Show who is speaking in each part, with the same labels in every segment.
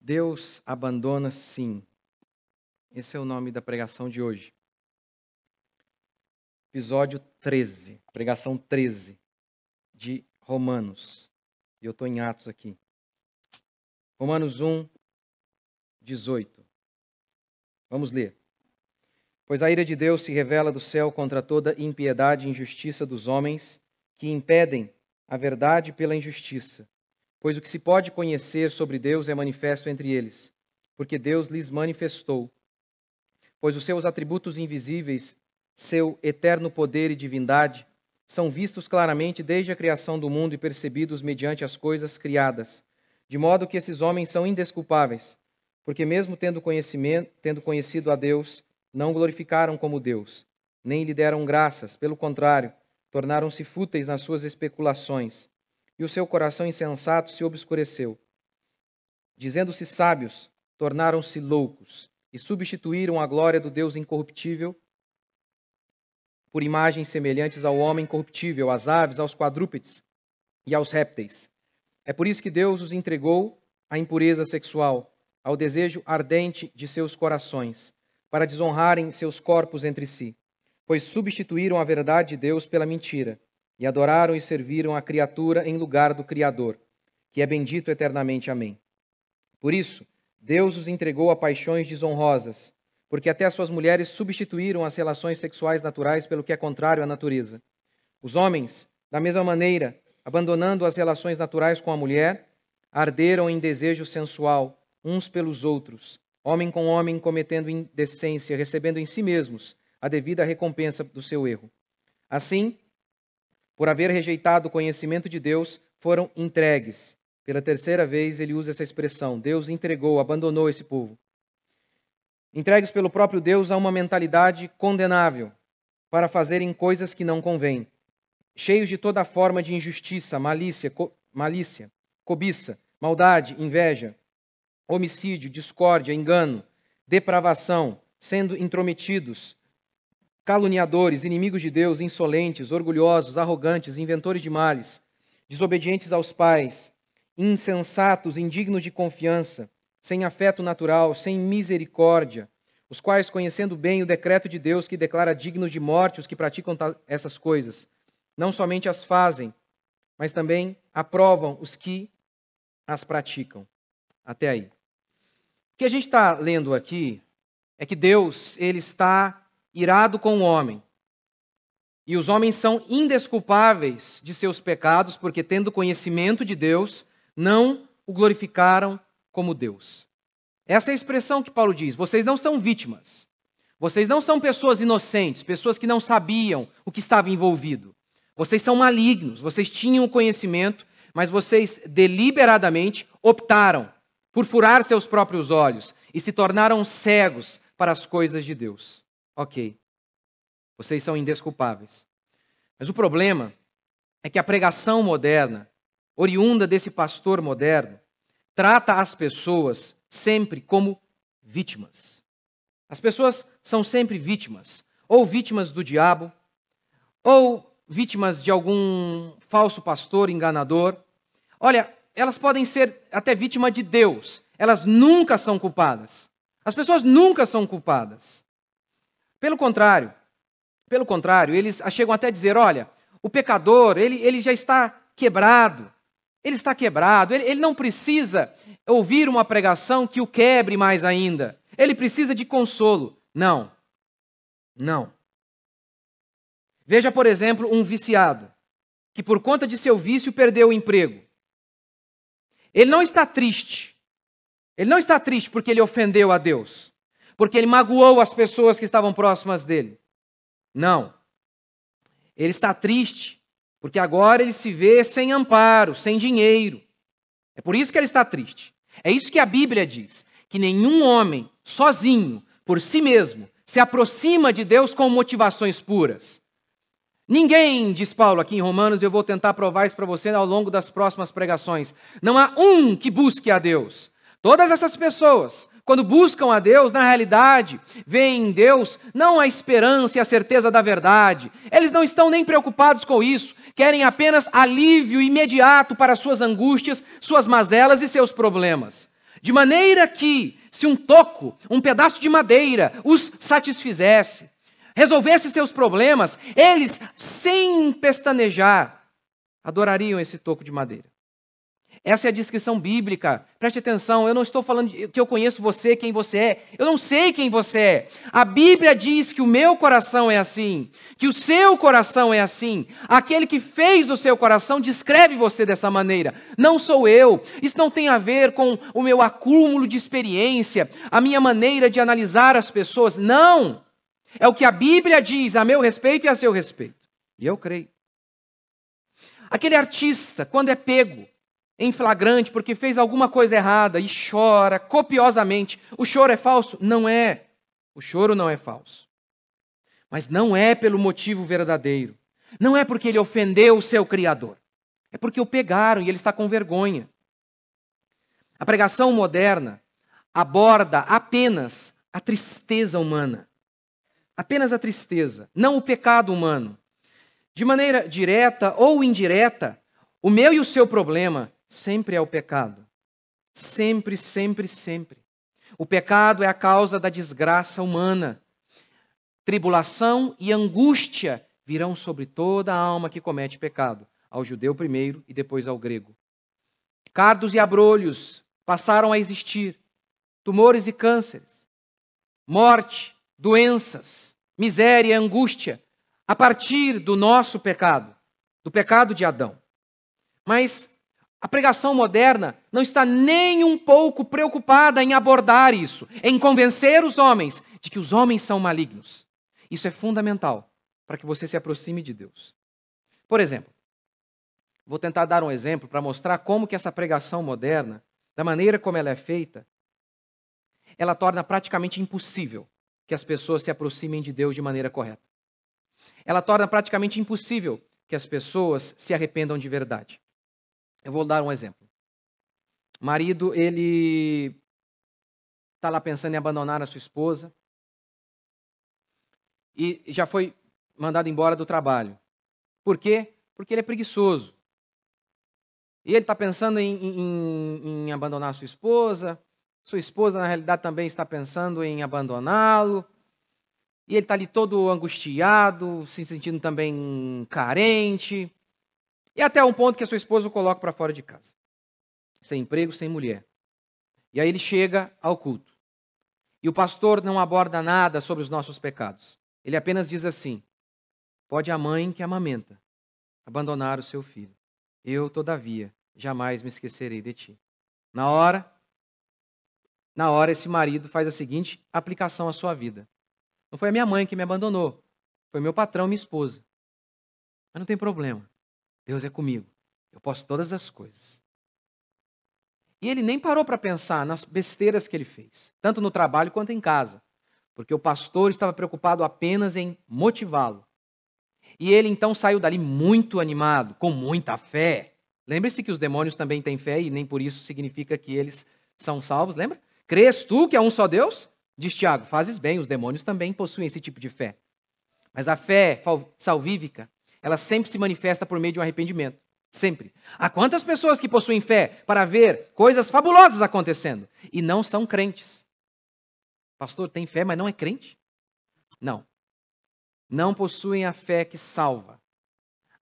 Speaker 1: Deus abandona sim. Esse é o nome da pregação de hoje. Episódio 13, pregação 13 de Romanos. E eu estou em Atos aqui. Romanos 1, 18. Vamos ler. Pois a ira de Deus se revela do céu contra toda impiedade e injustiça dos homens que impedem a verdade pela injustiça Pois o que se pode conhecer sobre Deus é manifesto entre eles, porque Deus lhes manifestou. Pois os seus atributos invisíveis, seu eterno poder e divindade, são vistos claramente desde a criação do mundo e percebidos mediante as coisas criadas, de modo que esses homens são indesculpáveis, porque mesmo tendo conhecimento, tendo conhecido a Deus, não glorificaram como Deus, nem lhe deram graças, pelo contrário, tornaram-se fúteis nas suas especulações e o seu coração insensato se obscureceu. Dizendo-se sábios, tornaram-se loucos e substituíram a glória do Deus incorruptível por imagens semelhantes ao homem corruptível, às aves, aos quadrúpedes e aos répteis. É por isso que Deus os entregou à impureza sexual, ao desejo ardente de seus corações, para desonrarem seus corpos entre si, pois substituíram a verdade de Deus pela mentira e adoraram e serviram a criatura em lugar do Criador, que é bendito eternamente. Amém. Por isso, Deus os entregou a paixões desonrosas, porque até as suas mulheres substituíram as relações sexuais naturais pelo que é contrário à natureza. Os homens, da mesma maneira, abandonando as relações naturais com a mulher, arderam em desejo sensual uns pelos outros, homem com homem cometendo indecência, recebendo em si mesmos a devida recompensa do seu erro. Assim, por haver rejeitado o conhecimento de Deus, foram entregues. Pela terceira vez ele usa essa expressão: Deus entregou, abandonou esse povo. Entregues pelo próprio Deus a uma mentalidade condenável para fazerem coisas que não convêm, cheios de toda forma de injustiça, malícia, co malícia, cobiça, maldade, inveja, homicídio, discórdia, engano, depravação, sendo intrometidos, caluniadores, inimigos de Deus, insolentes, orgulhosos, arrogantes, inventores de males, desobedientes aos pais, insensatos, indignos de confiança, sem afeto natural, sem misericórdia, os quais, conhecendo bem o decreto de Deus que declara dignos de morte os que praticam essas coisas, não somente as fazem, mas também aprovam os que as praticam. Até aí. O que a gente está lendo aqui é que Deus ele está irado com o homem. E os homens são indesculpáveis de seus pecados, porque, tendo conhecimento de Deus, não o glorificaram como Deus. Essa é a expressão que Paulo diz: vocês não são vítimas. Vocês não são pessoas inocentes, pessoas que não sabiam o que estava envolvido. Vocês são malignos, vocês tinham conhecimento, mas vocês deliberadamente optaram por furar seus próprios olhos e se tornaram cegos para as coisas de Deus. Ok. Vocês são indesculpáveis. Mas o problema é que a pregação moderna, oriunda desse pastor moderno, trata as pessoas sempre como vítimas. As pessoas são sempre vítimas, ou vítimas do diabo, ou vítimas de algum falso pastor enganador. Olha, elas podem ser até vítima de Deus. Elas nunca são culpadas. As pessoas nunca são culpadas. Pelo contrário, pelo contrário, eles chegam até a dizer: olha, o pecador, ele, ele já está quebrado, ele está quebrado, ele, ele não precisa ouvir uma pregação que o quebre mais ainda, ele precisa de consolo. Não, não. Veja, por exemplo, um viciado que, por conta de seu vício, perdeu o emprego. Ele não está triste. Ele não está triste porque ele ofendeu a Deus porque ele magoou as pessoas que estavam próximas dele. Não. Ele está triste, porque agora ele se vê sem amparo, sem dinheiro. É por isso que ele está triste. É isso que a Bíblia diz: que nenhum homem, sozinho, por si mesmo, se aproxima de Deus com motivações puras. Ninguém, diz Paulo aqui em Romanos, eu vou tentar provar isso para você ao longo das próximas pregações. Não há um que busque a Deus. Todas essas pessoas quando buscam a Deus, na realidade, veem em Deus não a esperança e a certeza da verdade. Eles não estão nem preocupados com isso, querem apenas alívio imediato para suas angústias, suas mazelas e seus problemas. De maneira que, se um toco, um pedaço de madeira, os satisfizesse, resolvesse seus problemas, eles, sem pestanejar, adorariam esse toco de madeira. Essa é a descrição bíblica. Preste atenção, eu não estou falando que eu conheço você, quem você é. Eu não sei quem você é. A Bíblia diz que o meu coração é assim, que o seu coração é assim. Aquele que fez o seu coração descreve você dessa maneira. Não sou eu. Isso não tem a ver com o meu acúmulo de experiência, a minha maneira de analisar as pessoas. Não. É o que a Bíblia diz a meu respeito e a seu respeito. E eu creio. Aquele artista, quando é pego, em flagrante porque fez alguma coisa errada e chora copiosamente. O choro é falso? Não é. O choro não é falso. Mas não é pelo motivo verdadeiro. Não é porque ele ofendeu o seu Criador. É porque o pegaram e ele está com vergonha. A pregação moderna aborda apenas a tristeza humana. Apenas a tristeza, não o pecado humano. De maneira direta ou indireta, o meu e o seu problema sempre é o pecado. Sempre, sempre, sempre. O pecado é a causa da desgraça humana. Tribulação e angústia virão sobre toda a alma que comete pecado, ao judeu primeiro e depois ao grego. Cardos e abrolhos passaram a existir, tumores e cânceres, morte, doenças, miséria e angústia, a partir do nosso pecado, do pecado de Adão. Mas a pregação moderna não está nem um pouco preocupada em abordar isso, em convencer os homens de que os homens são malignos. Isso é fundamental para que você se aproxime de Deus. Por exemplo, vou tentar dar um exemplo para mostrar como que essa pregação moderna, da maneira como ela é feita, ela torna praticamente impossível que as pessoas se aproximem de Deus de maneira correta. Ela torna praticamente impossível que as pessoas se arrependam de verdade. Eu vou dar um exemplo. O marido, ele está lá pensando em abandonar a sua esposa e já foi mandado embora do trabalho. Por quê? Porque ele é preguiçoso. E ele está pensando em, em, em, abandonar a sua esposa. Sua esposa, na realidade, também está pensando em abandoná-lo. E ele está ali todo angustiado, se sentindo também carente. E até um ponto que a sua esposa o coloca para fora de casa. Sem emprego, sem mulher. E aí ele chega ao culto. E o pastor não aborda nada sobre os nossos pecados. Ele apenas diz assim: Pode a mãe que amamenta abandonar o seu filho. Eu, todavia, jamais me esquecerei de ti. Na hora, na hora esse marido faz a seguinte aplicação à sua vida. Não foi a minha mãe que me abandonou, foi meu patrão, minha esposa. Mas não tem problema. Deus é comigo. Eu posso todas as coisas. E ele nem parou para pensar nas besteiras que ele fez, tanto no trabalho quanto em casa, porque o pastor estava preocupado apenas em motivá-lo. E ele então saiu dali muito animado, com muita fé. Lembre-se que os demônios também têm fé e nem por isso significa que eles são salvos, lembra? Crês tu que é um só Deus? Diz Tiago, fazes bem, os demônios também possuem esse tipo de fé. Mas a fé salvífica ela sempre se manifesta por meio de um arrependimento. Sempre. Há quantas pessoas que possuem fé para ver coisas fabulosas acontecendo e não são crentes? Pastor, tem fé, mas não é crente? Não. Não possuem a fé que salva.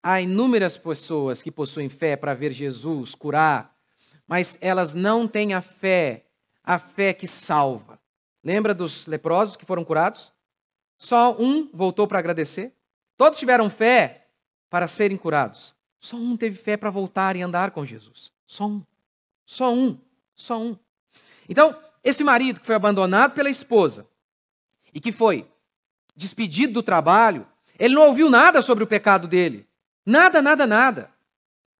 Speaker 1: Há inúmeras pessoas que possuem fé para ver Jesus curar, mas elas não têm a fé, a fé que salva. Lembra dos leprosos que foram curados? Só um voltou para agradecer. Todos tiveram fé, para serem curados. Só um teve fé para voltar e andar com Jesus. Só um. Só um. Só um. Então, esse marido que foi abandonado pela esposa e que foi despedido do trabalho, ele não ouviu nada sobre o pecado dele. Nada, nada, nada.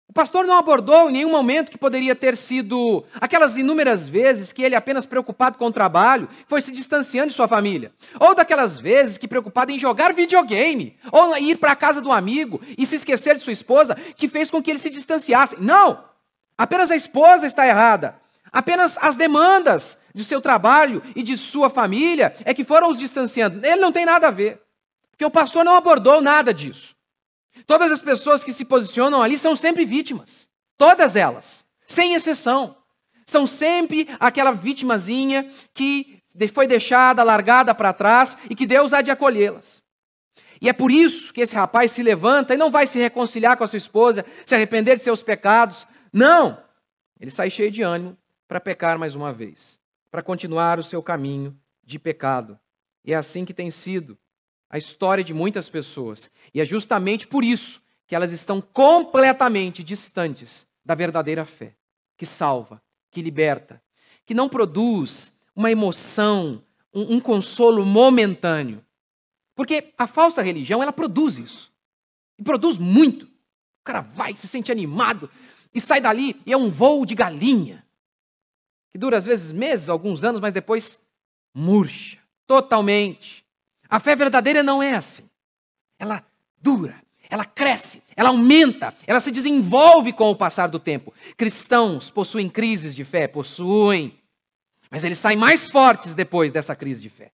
Speaker 1: O pastor não abordou em nenhum momento que poderia ter sido aquelas inúmeras vezes que ele, apenas preocupado com o trabalho, foi se distanciando de sua família. Ou daquelas vezes que, preocupado em jogar videogame, ou ir para a casa do amigo e se esquecer de sua esposa, que fez com que ele se distanciasse. Não! Apenas a esposa está errada. Apenas as demandas de seu trabalho e de sua família é que foram os distanciando. Ele não tem nada a ver. Porque o pastor não abordou nada disso. Todas as pessoas que se posicionam ali são sempre vítimas. Todas elas, sem exceção. São sempre aquela vitimazinha que foi deixada, largada para trás e que Deus há de acolhê-las. E é por isso que esse rapaz se levanta e não vai se reconciliar com a sua esposa, se arrepender de seus pecados. Não! Ele sai cheio de ânimo para pecar mais uma vez, para continuar o seu caminho de pecado. E é assim que tem sido a história de muitas pessoas. E é justamente por isso que elas estão completamente distantes da verdadeira fé, que salva, que liberta, que não produz uma emoção, um, um consolo momentâneo. Porque a falsa religião, ela produz isso. E produz muito. O cara vai, se sente animado, e sai dali e é um voo de galinha. Que dura às vezes meses, alguns anos, mas depois murcha totalmente. A fé verdadeira não é assim. Ela dura, ela cresce, ela aumenta, ela se desenvolve com o passar do tempo. Cristãos possuem crises de fé, possuem, mas eles saem mais fortes depois dessa crise de fé.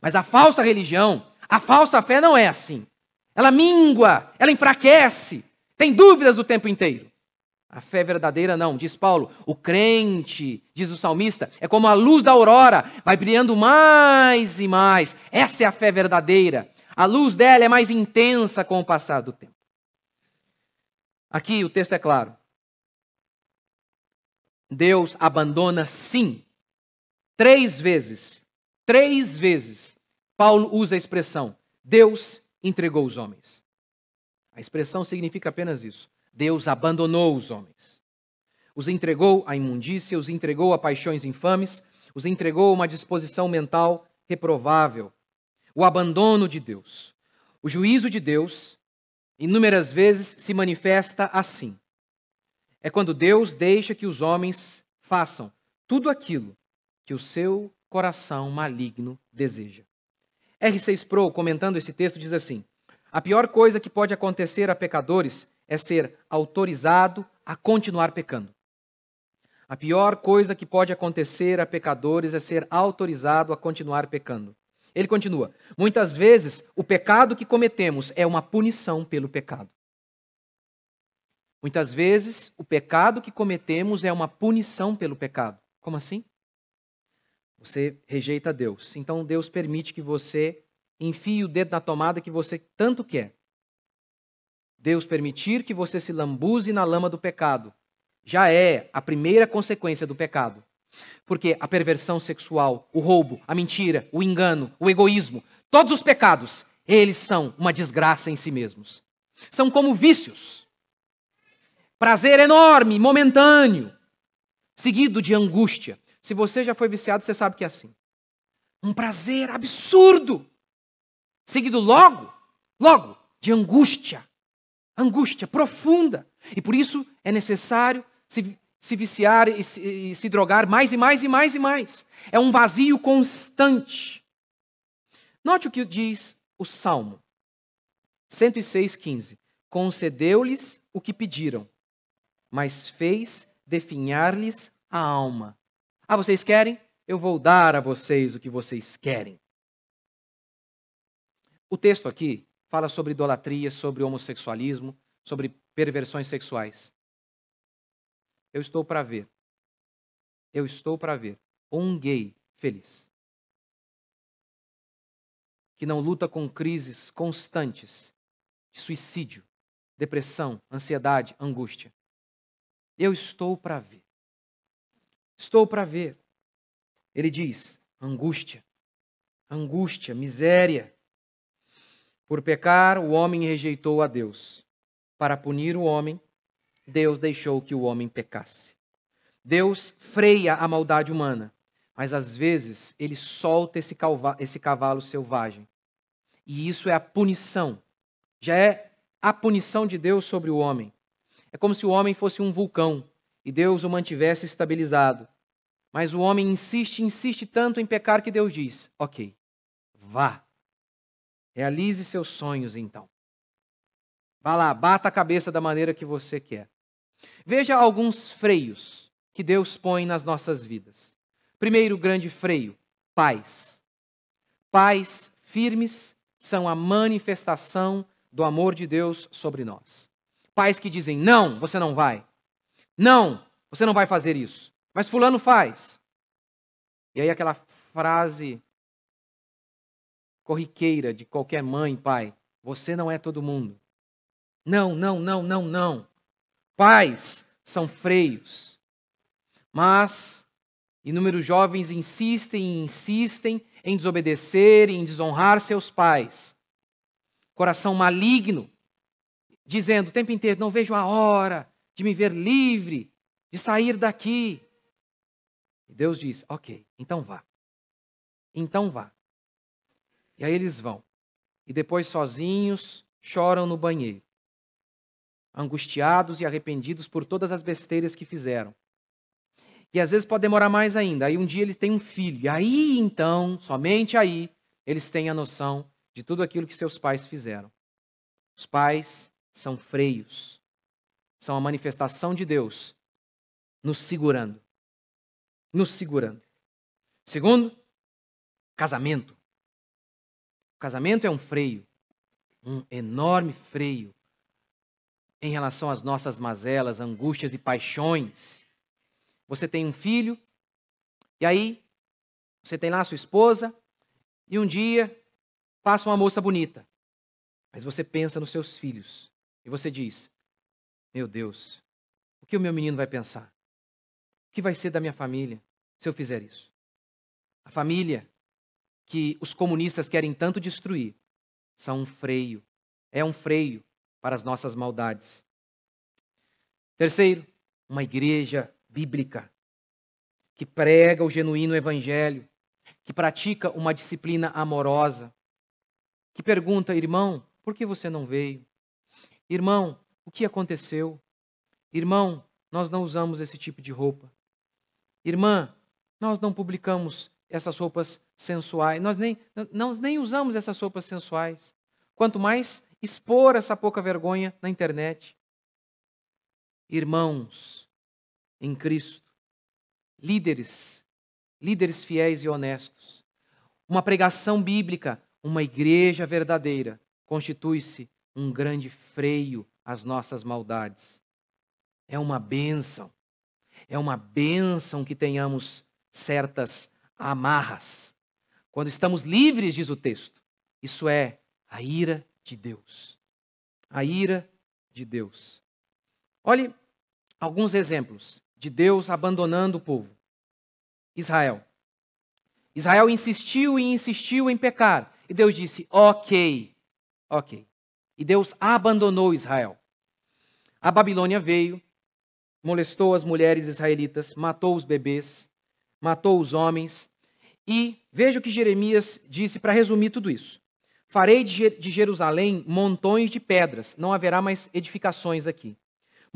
Speaker 1: Mas a falsa religião, a falsa fé não é assim. Ela mingua, ela enfraquece, tem dúvidas o tempo inteiro. A fé verdadeira não, diz Paulo. O crente, diz o salmista, é como a luz da aurora, vai brilhando mais e mais. Essa é a fé verdadeira. A luz dela é mais intensa com o passar do tempo. Aqui o texto é claro. Deus abandona sim. Três vezes. Três vezes. Paulo usa a expressão: Deus entregou os homens. A expressão significa apenas isso. Deus abandonou os homens. Os entregou à imundícia, os entregou a paixões infames, os entregou a uma disposição mental reprovável o abandono de Deus. O juízo de Deus, inúmeras vezes, se manifesta assim. É quando Deus deixa que os homens façam tudo aquilo que o seu coração maligno deseja. R6 Pro, comentando esse texto, diz assim: A pior coisa que pode acontecer a pecadores é ser autorizado a continuar pecando. A pior coisa que pode acontecer a pecadores é ser autorizado a continuar pecando. Ele continua: muitas vezes o pecado que cometemos é uma punição pelo pecado. Muitas vezes o pecado que cometemos é uma punição pelo pecado. Como assim? Você rejeita Deus. Então Deus permite que você enfie o dedo na tomada que você tanto quer. Deus permitir que você se lambuze na lama do pecado já é a primeira consequência do pecado. Porque a perversão sexual, o roubo, a mentira, o engano, o egoísmo, todos os pecados, eles são uma desgraça em si mesmos. São como vícios. Prazer enorme, momentâneo, seguido de angústia. Se você já foi viciado, você sabe que é assim. Um prazer absurdo, seguido logo, logo, de angústia. Angústia profunda. E por isso é necessário se se viciar e se, e se drogar mais e mais e mais e mais. É um vazio constante. Note o que diz o Salmo 106,15. Concedeu-lhes o que pediram, mas fez definhar-lhes a alma. Ah, vocês querem? Eu vou dar a vocês o que vocês querem. O texto aqui fala sobre idolatria, sobre homossexualismo, sobre perversões sexuais. Eu estou para ver. Eu estou para ver um gay feliz. Que não luta com crises constantes de suicídio, depressão, ansiedade, angústia. Eu estou para ver. Estou para ver. Ele diz: angústia, angústia, miséria. Por pecar, o homem rejeitou a Deus. Para punir o homem, Deus deixou que o homem pecasse. Deus freia a maldade humana, mas às vezes ele solta esse, esse cavalo selvagem. E isso é a punição. Já é a punição de Deus sobre o homem. É como se o homem fosse um vulcão e Deus o mantivesse estabilizado. Mas o homem insiste, insiste tanto em pecar que Deus diz: Ok, vá. Realize seus sonhos então. Vá lá, bata a cabeça da maneira que você quer. Veja alguns freios que Deus põe nas nossas vidas. Primeiro grande freio: pais. Pais firmes são a manifestação do amor de Deus sobre nós. Pais que dizem: não, você não vai. Não, você não vai fazer isso. Mas Fulano faz. E aí aquela frase corriqueira de qualquer mãe, pai: Você não é todo mundo. Não, não, não, não, não. Pais são freios. Mas inúmeros jovens insistem e insistem em desobedecer, em desonrar seus pais. Coração maligno, dizendo o tempo inteiro: não vejo a hora de me ver livre, de sair daqui. E Deus diz: ok, então vá. Então vá. E aí eles vão. E depois, sozinhos, choram no banheiro, angustiados e arrependidos por todas as besteiras que fizeram. E às vezes pode demorar mais ainda. Aí um dia ele tem um filho. E aí então, somente aí, eles têm a noção de tudo aquilo que seus pais fizeram. Os pais são freios. São a manifestação de Deus nos segurando. Nos segurando. Segundo, casamento. O casamento é um freio, um enorme freio em relação às nossas mazelas, angústias e paixões você tem um filho, e aí você tem lá a sua esposa, e um dia passa uma moça bonita. Mas você pensa nos seus filhos e você diz: Meu Deus, o que o meu menino vai pensar? O que vai ser da minha família se eu fizer isso? A família que os comunistas querem tanto destruir são um freio, é um freio para as nossas maldades. Terceiro, uma igreja bíblica, que prega o genuíno evangelho, que pratica uma disciplina amorosa, que pergunta, irmão, por que você não veio? Irmão, o que aconteceu? Irmão, nós não usamos esse tipo de roupa. Irmã, nós não publicamos essas roupas sensuais, nós nem, nós nem usamos essas roupas sensuais. Quanto mais expor essa pouca vergonha na internet. Irmãos, em Cristo, líderes, líderes fiéis e honestos. Uma pregação bíblica, uma igreja verdadeira, constitui-se um grande freio às nossas maldades. É uma bênção, é uma bênção que tenhamos certas amarras. Quando estamos livres, diz o texto, isso é a ira de Deus. A ira de Deus. Olhe alguns exemplos de Deus abandonando o povo. Israel. Israel insistiu e insistiu em pecar. E Deus disse: Ok, ok. E Deus abandonou Israel. A Babilônia veio, molestou as mulheres israelitas, matou os bebês, matou os homens. E veja o que Jeremias disse para resumir tudo isso. Farei de Jerusalém montões de pedras, não haverá mais edificações aqui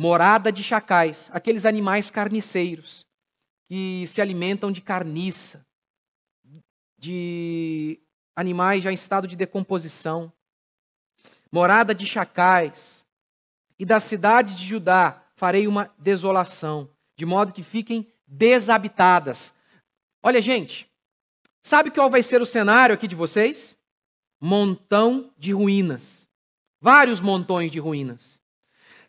Speaker 1: morada de chacais, aqueles animais carniceiros que se alimentam de carniça, de animais já em estado de decomposição. Morada de chacais. E da cidade de Judá farei uma desolação, de modo que fiquem desabitadas. Olha, gente, sabe qual vai ser o cenário aqui de vocês? Montão de ruínas. Vários montões de ruínas.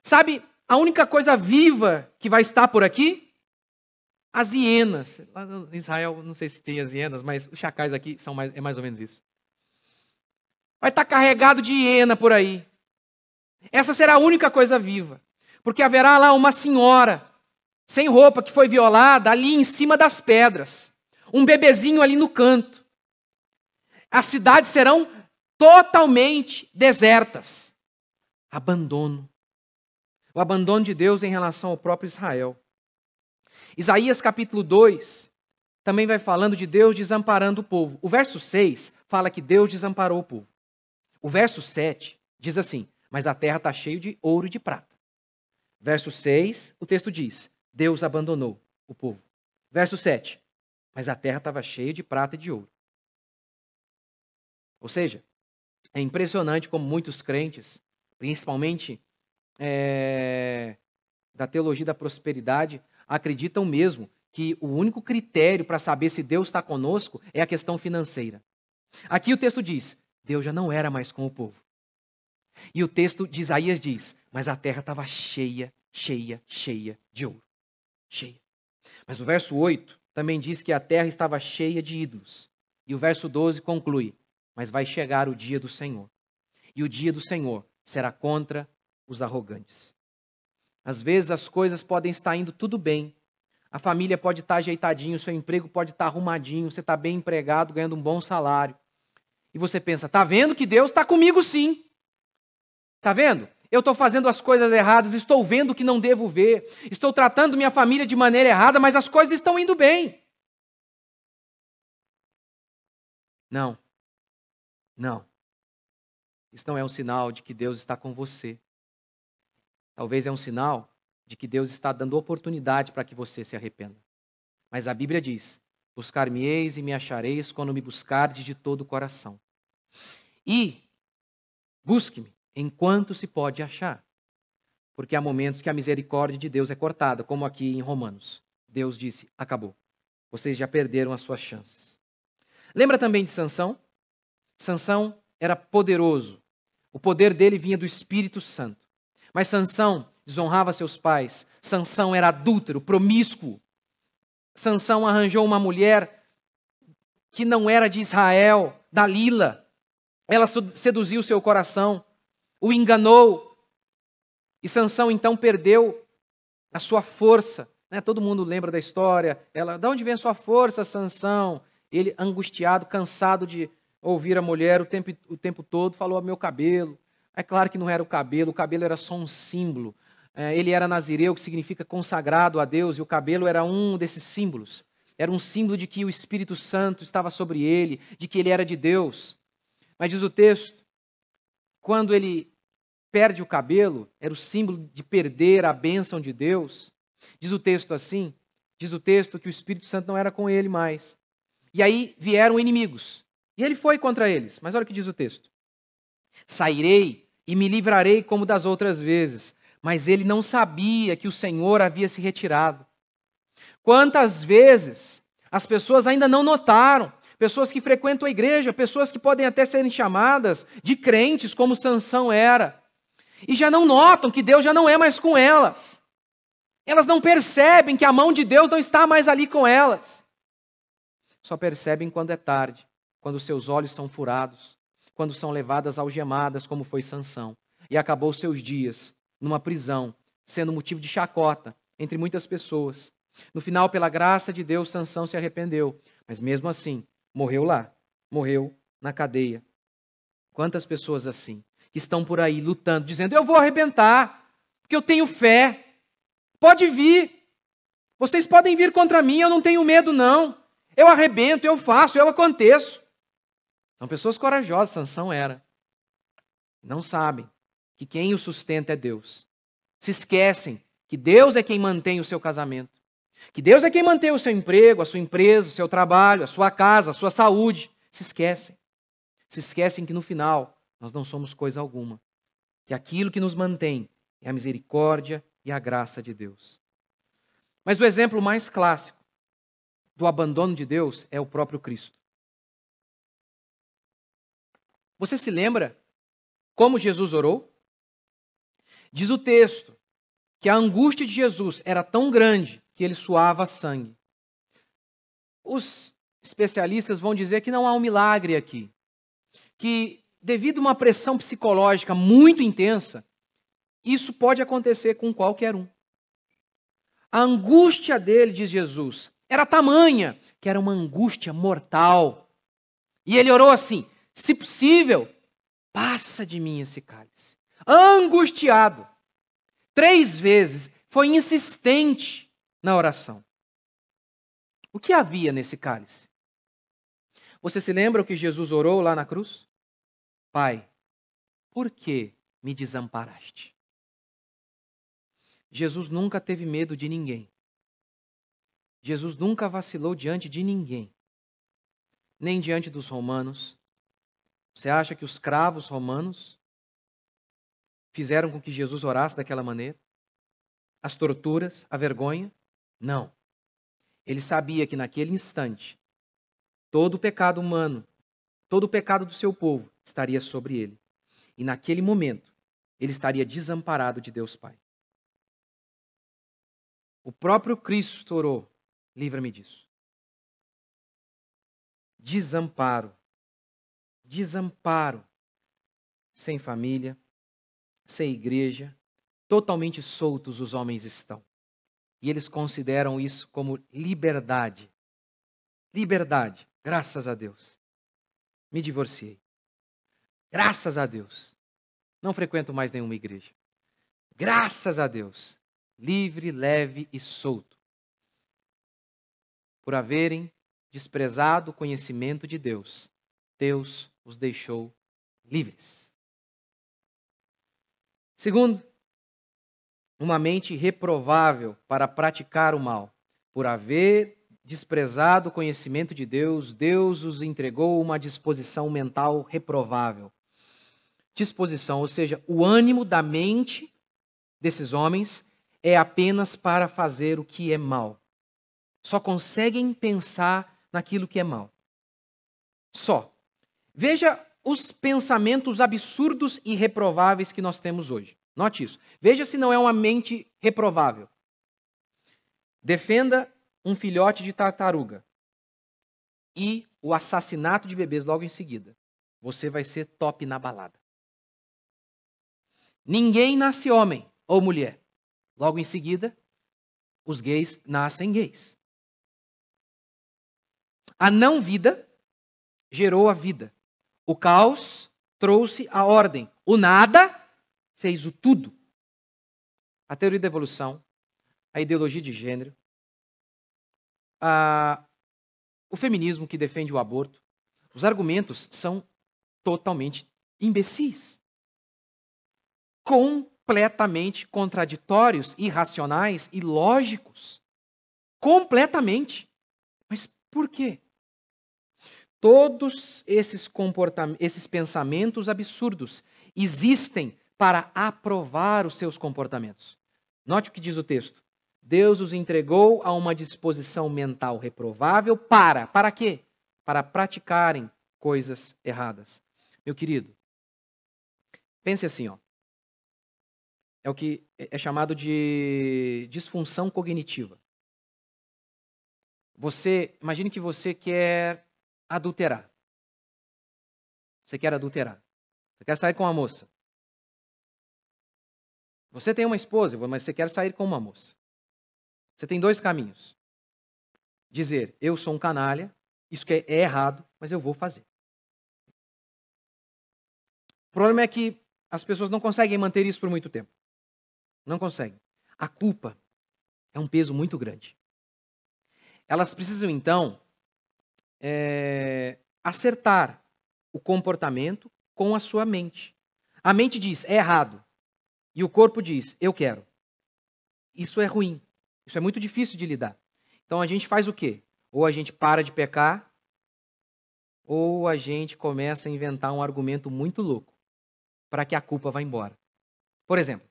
Speaker 1: Sabe a única coisa viva que vai estar por aqui? As hienas. Lá em Israel, não sei se tem as hienas, mas os chacais aqui são mais, é mais ou menos isso. Vai estar carregado de hiena por aí. Essa será a única coisa viva. Porque haverá lá uma senhora, sem roupa, que foi violada ali em cima das pedras. Um bebezinho ali no canto. As cidades serão totalmente desertas. Abandono. O abandono de Deus em relação ao próprio Israel. Isaías capítulo 2 também vai falando de Deus desamparando o povo. O verso 6 fala que Deus desamparou o povo. O verso 7 diz assim: Mas a terra está cheia de ouro e de prata. Verso 6, o texto diz: Deus abandonou o povo. Verso 7, mas a terra estava cheia de prata e de ouro. Ou seja, é impressionante como muitos crentes, principalmente é, da teologia da prosperidade acreditam mesmo que o único critério para saber se Deus está conosco é a questão financeira. Aqui o texto diz: Deus já não era mais com o povo. E o texto de Isaías diz: Mas a terra estava cheia, cheia, cheia de ouro. Cheia. Mas o verso 8 também diz que a terra estava cheia de ídolos. E o verso 12 conclui: Mas vai chegar o dia do Senhor. E o dia do Senhor será contra os arrogantes. Às vezes as coisas podem estar indo tudo bem. A família pode estar ajeitadinho, o seu emprego pode estar arrumadinho, você está bem empregado, ganhando um bom salário. E você pensa, tá vendo que Deus está comigo sim. Tá vendo? Eu estou fazendo as coisas erradas, estou vendo o que não devo ver, estou tratando minha família de maneira errada, mas as coisas estão indo bem. Não. Não. Isso não é um sinal de que Deus está com você. Talvez é um sinal de que Deus está dando oportunidade para que você se arrependa. Mas a Bíblia diz: Buscar-me-eis e me achareis quando me buscardes de todo o coração. E busque-me enquanto se pode achar. Porque há momentos que a misericórdia de Deus é cortada, como aqui em Romanos. Deus disse: acabou. Vocês já perderam as suas chances. Lembra também de Sansão? Sansão era poderoso. O poder dele vinha do Espírito Santo. Mas Sansão desonrava seus pais. Sansão era adúltero, promíscuo. Sansão arranjou uma mulher que não era de Israel, Dalila. Ela seduziu seu coração, o enganou. E Sansão então perdeu a sua força. Né? Todo mundo lembra da história. Ela, de onde vem a sua força, Sansão? Ele, angustiado, cansado de ouvir a mulher o tempo, o tempo todo, falou: meu cabelo. É claro que não era o cabelo, o cabelo era só um símbolo. É, ele era nazireu, que significa consagrado a Deus, e o cabelo era um desses símbolos. Era um símbolo de que o Espírito Santo estava sobre ele, de que ele era de Deus. Mas diz o texto, quando ele perde o cabelo, era o símbolo de perder a bênção de Deus. Diz o texto assim, diz o texto que o Espírito Santo não era com ele mais. E aí vieram inimigos. E ele foi contra eles. Mas olha o que diz o texto. Sairei e me livrarei como das outras vezes. Mas ele não sabia que o Senhor havia se retirado. Quantas vezes as pessoas ainda não notaram, pessoas que frequentam a igreja, pessoas que podem até serem chamadas de crentes, como Sansão era, e já não notam que Deus já não é mais com elas. Elas não percebem que a mão de Deus não está mais ali com elas. Só percebem quando é tarde, quando seus olhos são furados, quando são levadas algemadas, como foi Sansão, e acabou seus dias numa prisão, sendo motivo de chacota entre muitas pessoas. No final, pela graça de Deus, Sansão se arrependeu, mas mesmo assim, morreu lá, morreu na cadeia. Quantas pessoas assim, que estão por aí lutando, dizendo: Eu vou arrebentar, porque eu tenho fé. Pode vir. Vocês podem vir contra mim, eu não tenho medo, não. Eu arrebento, eu faço, eu aconteço. São pessoas corajosas, Sansão era. Não sabem que quem o sustenta é Deus. Se esquecem que Deus é quem mantém o seu casamento. Que Deus é quem mantém o seu emprego, a sua empresa, o seu trabalho, a sua casa, a sua saúde. Se esquecem. Se esquecem que no final nós não somos coisa alguma. Que aquilo que nos mantém é a misericórdia e a graça de Deus. Mas o exemplo mais clássico do abandono de Deus é o próprio Cristo. Você se lembra como Jesus orou? Diz o texto que a angústia de Jesus era tão grande que ele suava sangue. Os especialistas vão dizer que não há um milagre aqui. Que, devido a uma pressão psicológica muito intensa, isso pode acontecer com qualquer um. A angústia dele, diz Jesus, era tamanha que era uma angústia mortal. E ele orou assim: se possível, passa de mim esse cálice. Angustiado. Três vezes. Foi insistente na oração. O que havia nesse cálice? Você se lembra o que Jesus orou lá na cruz? Pai, por que me desamparaste? Jesus nunca teve medo de ninguém. Jesus nunca vacilou diante de ninguém, nem diante dos romanos, você acha que os cravos romanos fizeram com que Jesus orasse daquela maneira? As torturas, a vergonha? Não. Ele sabia que naquele instante, todo o pecado humano, todo o pecado do seu povo estaria sobre ele. E naquele momento, ele estaria desamparado de Deus Pai. O próprio Cristo orou livra-me disso. Desamparo. Desamparo. Sem família, sem igreja, totalmente soltos os homens estão. E eles consideram isso como liberdade. Liberdade, graças a Deus. Me divorciei. Graças a Deus. Não frequento mais nenhuma igreja. Graças a Deus. Livre, leve e solto. Por haverem desprezado o conhecimento de Deus, Deus os deixou livres. Segundo, uma mente reprovável para praticar o mal. Por haver desprezado o conhecimento de Deus, Deus os entregou uma disposição mental reprovável. Disposição, ou seja, o ânimo da mente desses homens é apenas para fazer o que é mal. Só conseguem pensar naquilo que é mal. Só. Veja os pensamentos absurdos e reprováveis que nós temos hoje. Note isso. Veja se não é uma mente reprovável. Defenda um filhote de tartaruga e o assassinato de bebês logo em seguida. Você vai ser top na balada. Ninguém nasce homem ou mulher. Logo em seguida, os gays nascem gays. A não vida gerou a vida. O caos trouxe a ordem. O nada fez o tudo. A teoria da evolução, a ideologia de gênero, a, o feminismo que defende o aborto, os argumentos são totalmente imbecis. Completamente contraditórios, irracionais e lógicos. Completamente. Mas por quê? Todos esses esses pensamentos absurdos existem para aprovar os seus comportamentos. Note o que diz o texto. Deus os entregou a uma disposição mental reprovável para, para quê? Para praticarem coisas erradas. Meu querido, pense assim, ó. É o que é chamado de disfunção cognitiva. Você, imagine que você quer adulterar. Você quer adulterar. Você quer sair com uma moça. Você tem uma esposa, mas você quer sair com uma moça. Você tem dois caminhos. Dizer, eu sou um canalha, isso é errado, mas eu vou fazer. O problema é que as pessoas não conseguem manter isso por muito tempo. Não conseguem. A culpa é um peso muito grande. Elas precisam, então, é, acertar o comportamento com a sua mente. A mente diz, é errado. E o corpo diz: Eu quero. Isso é ruim. Isso é muito difícil de lidar. Então a gente faz o quê? Ou a gente para de pecar, ou a gente começa a inventar um argumento muito louco para que a culpa vá embora. Por exemplo,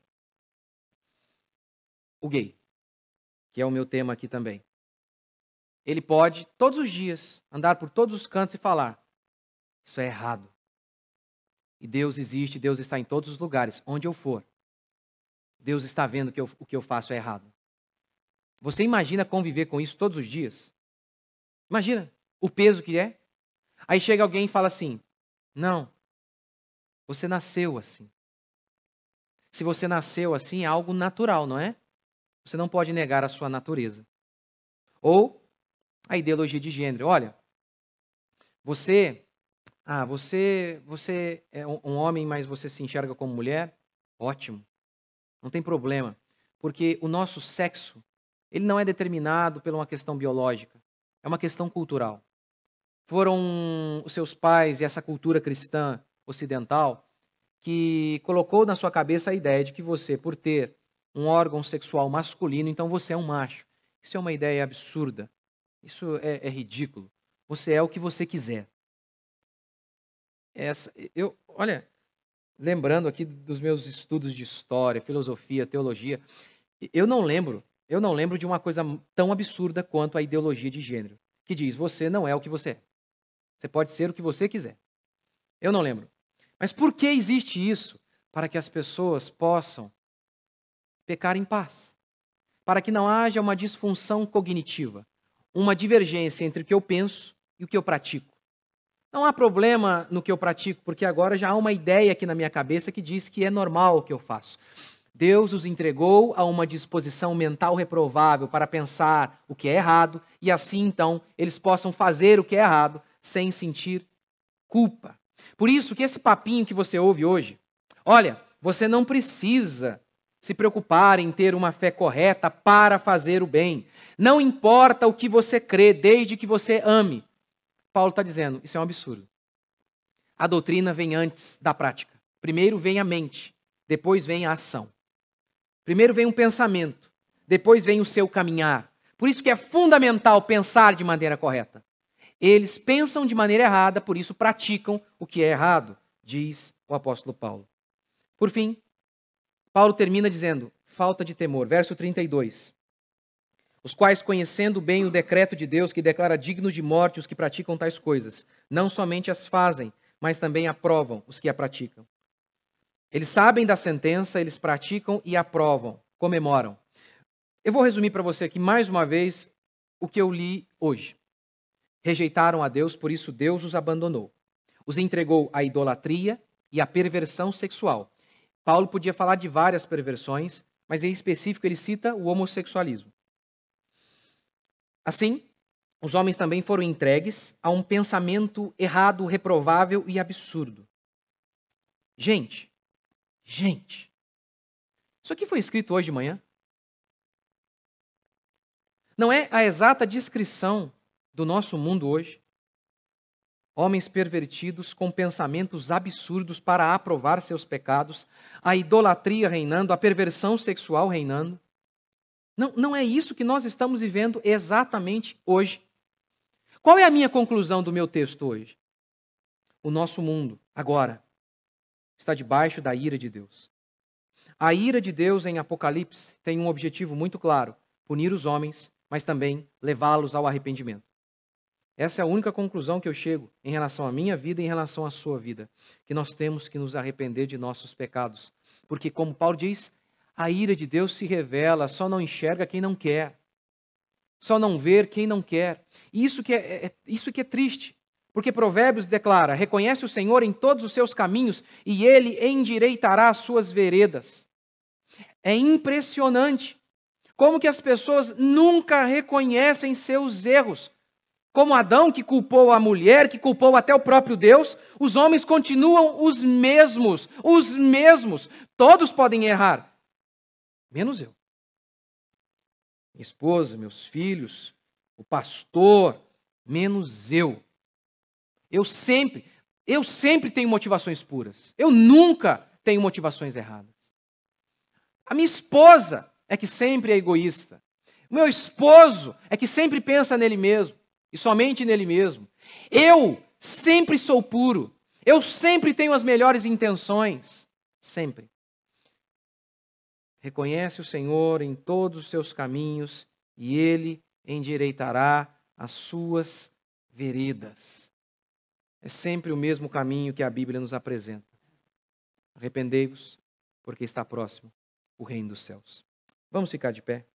Speaker 1: o gay, que é o meu tema aqui também. Ele pode, todos os dias, andar por todos os cantos e falar: Isso é errado. E Deus existe, Deus está em todos os lugares, onde eu for. Deus está vendo que eu, o que eu faço é errado. Você imagina conviver com isso todos os dias? Imagina o peso que é. Aí chega alguém e fala assim: Não, você nasceu assim. Se você nasceu assim, é algo natural, não é? Você não pode negar a sua natureza. Ou a ideologia de gênero. Olha, você, ah, você, você é um homem, mas você se enxerga como mulher? Ótimo. Não tem problema, porque o nosso sexo, ele não é determinado por uma questão biológica, é uma questão cultural. Foram os seus pais e essa cultura cristã ocidental que colocou na sua cabeça a ideia de que você, por ter um órgão sexual masculino, então você é um macho. Isso é uma ideia absurda. Isso é, é ridículo. Você é o que você quiser. Essa, eu, olha, lembrando aqui dos meus estudos de história, filosofia, teologia, eu não lembro, eu não lembro de uma coisa tão absurda quanto a ideologia de gênero, que diz: você não é o que você é. Você pode ser o que você quiser. Eu não lembro. Mas por que existe isso? Para que as pessoas possam pecar em paz. Para que não haja uma disfunção cognitiva. uma divergência entre o que eu penso e o que eu pratico. Não há problema no que eu pratico, porque agora já há uma ideia aqui na minha cabeça que diz que é normal o que eu faço. Deus os entregou a uma disposição mental reprovável para pensar o que é errado e assim então eles possam fazer o que é errado sem sentir culpa. Por isso que esse papinho que você ouve hoje, olha, você não precisa se preocupar em ter uma fé correta para fazer o bem. Não importa o que você crê, desde que você ame. Paulo está dizendo, isso é um absurdo. A doutrina vem antes da prática. Primeiro vem a mente, depois vem a ação. Primeiro vem um pensamento, depois vem o seu caminhar. Por isso que é fundamental pensar de maneira correta. Eles pensam de maneira errada, por isso praticam o que é errado, diz o apóstolo Paulo. Por fim, Paulo termina dizendo: falta de temor. Verso 32. Os quais, conhecendo bem o decreto de Deus que declara dignos de morte os que praticam tais coisas, não somente as fazem, mas também aprovam os que a praticam. Eles sabem da sentença, eles praticam e aprovam, comemoram. Eu vou resumir para você aqui mais uma vez o que eu li hoje. Rejeitaram a Deus, por isso Deus os abandonou. Os entregou à idolatria e à perversão sexual. Paulo podia falar de várias perversões, mas em específico ele cita o homossexualismo. Assim, os homens também foram entregues a um pensamento errado, reprovável e absurdo. Gente, gente, isso aqui foi escrito hoje de manhã? Não é a exata descrição do nosso mundo hoje? Homens pervertidos com pensamentos absurdos para aprovar seus pecados, a idolatria reinando, a perversão sexual reinando. Não, não é isso que nós estamos vivendo exatamente hoje. Qual é a minha conclusão do meu texto hoje? O nosso mundo, agora, está debaixo da ira de Deus. A ira de Deus em Apocalipse tem um objetivo muito claro: punir os homens, mas também levá-los ao arrependimento. Essa é a única conclusão que eu chego em relação à minha vida e em relação à sua vida. Que nós temos que nos arrepender de nossos pecados. Porque, como Paulo diz, a ira de Deus se revela, só não enxerga quem não quer. Só não ver quem não quer. Isso que é, é, é isso que é triste. Porque Provérbios declara: reconhece o Senhor em todos os seus caminhos e ele endireitará as suas veredas. É impressionante como que as pessoas nunca reconhecem seus erros. Como Adão, que culpou a mulher, que culpou até o próprio Deus, os homens continuam os mesmos, os mesmos. Todos podem errar, menos eu. Minha esposa, meus filhos, o pastor, menos eu. Eu sempre, eu sempre tenho motivações puras. Eu nunca tenho motivações erradas. A minha esposa é que sempre é egoísta. O meu esposo é que sempre pensa nele mesmo e somente nele mesmo. Eu sempre sou puro. Eu sempre tenho as melhores intenções. Sempre. Reconhece o Senhor em todos os seus caminhos e ele endireitará as suas veredas. É sempre o mesmo caminho que a Bíblia nos apresenta. Arrependei-vos, porque está próximo o reino dos céus. Vamos ficar de pé.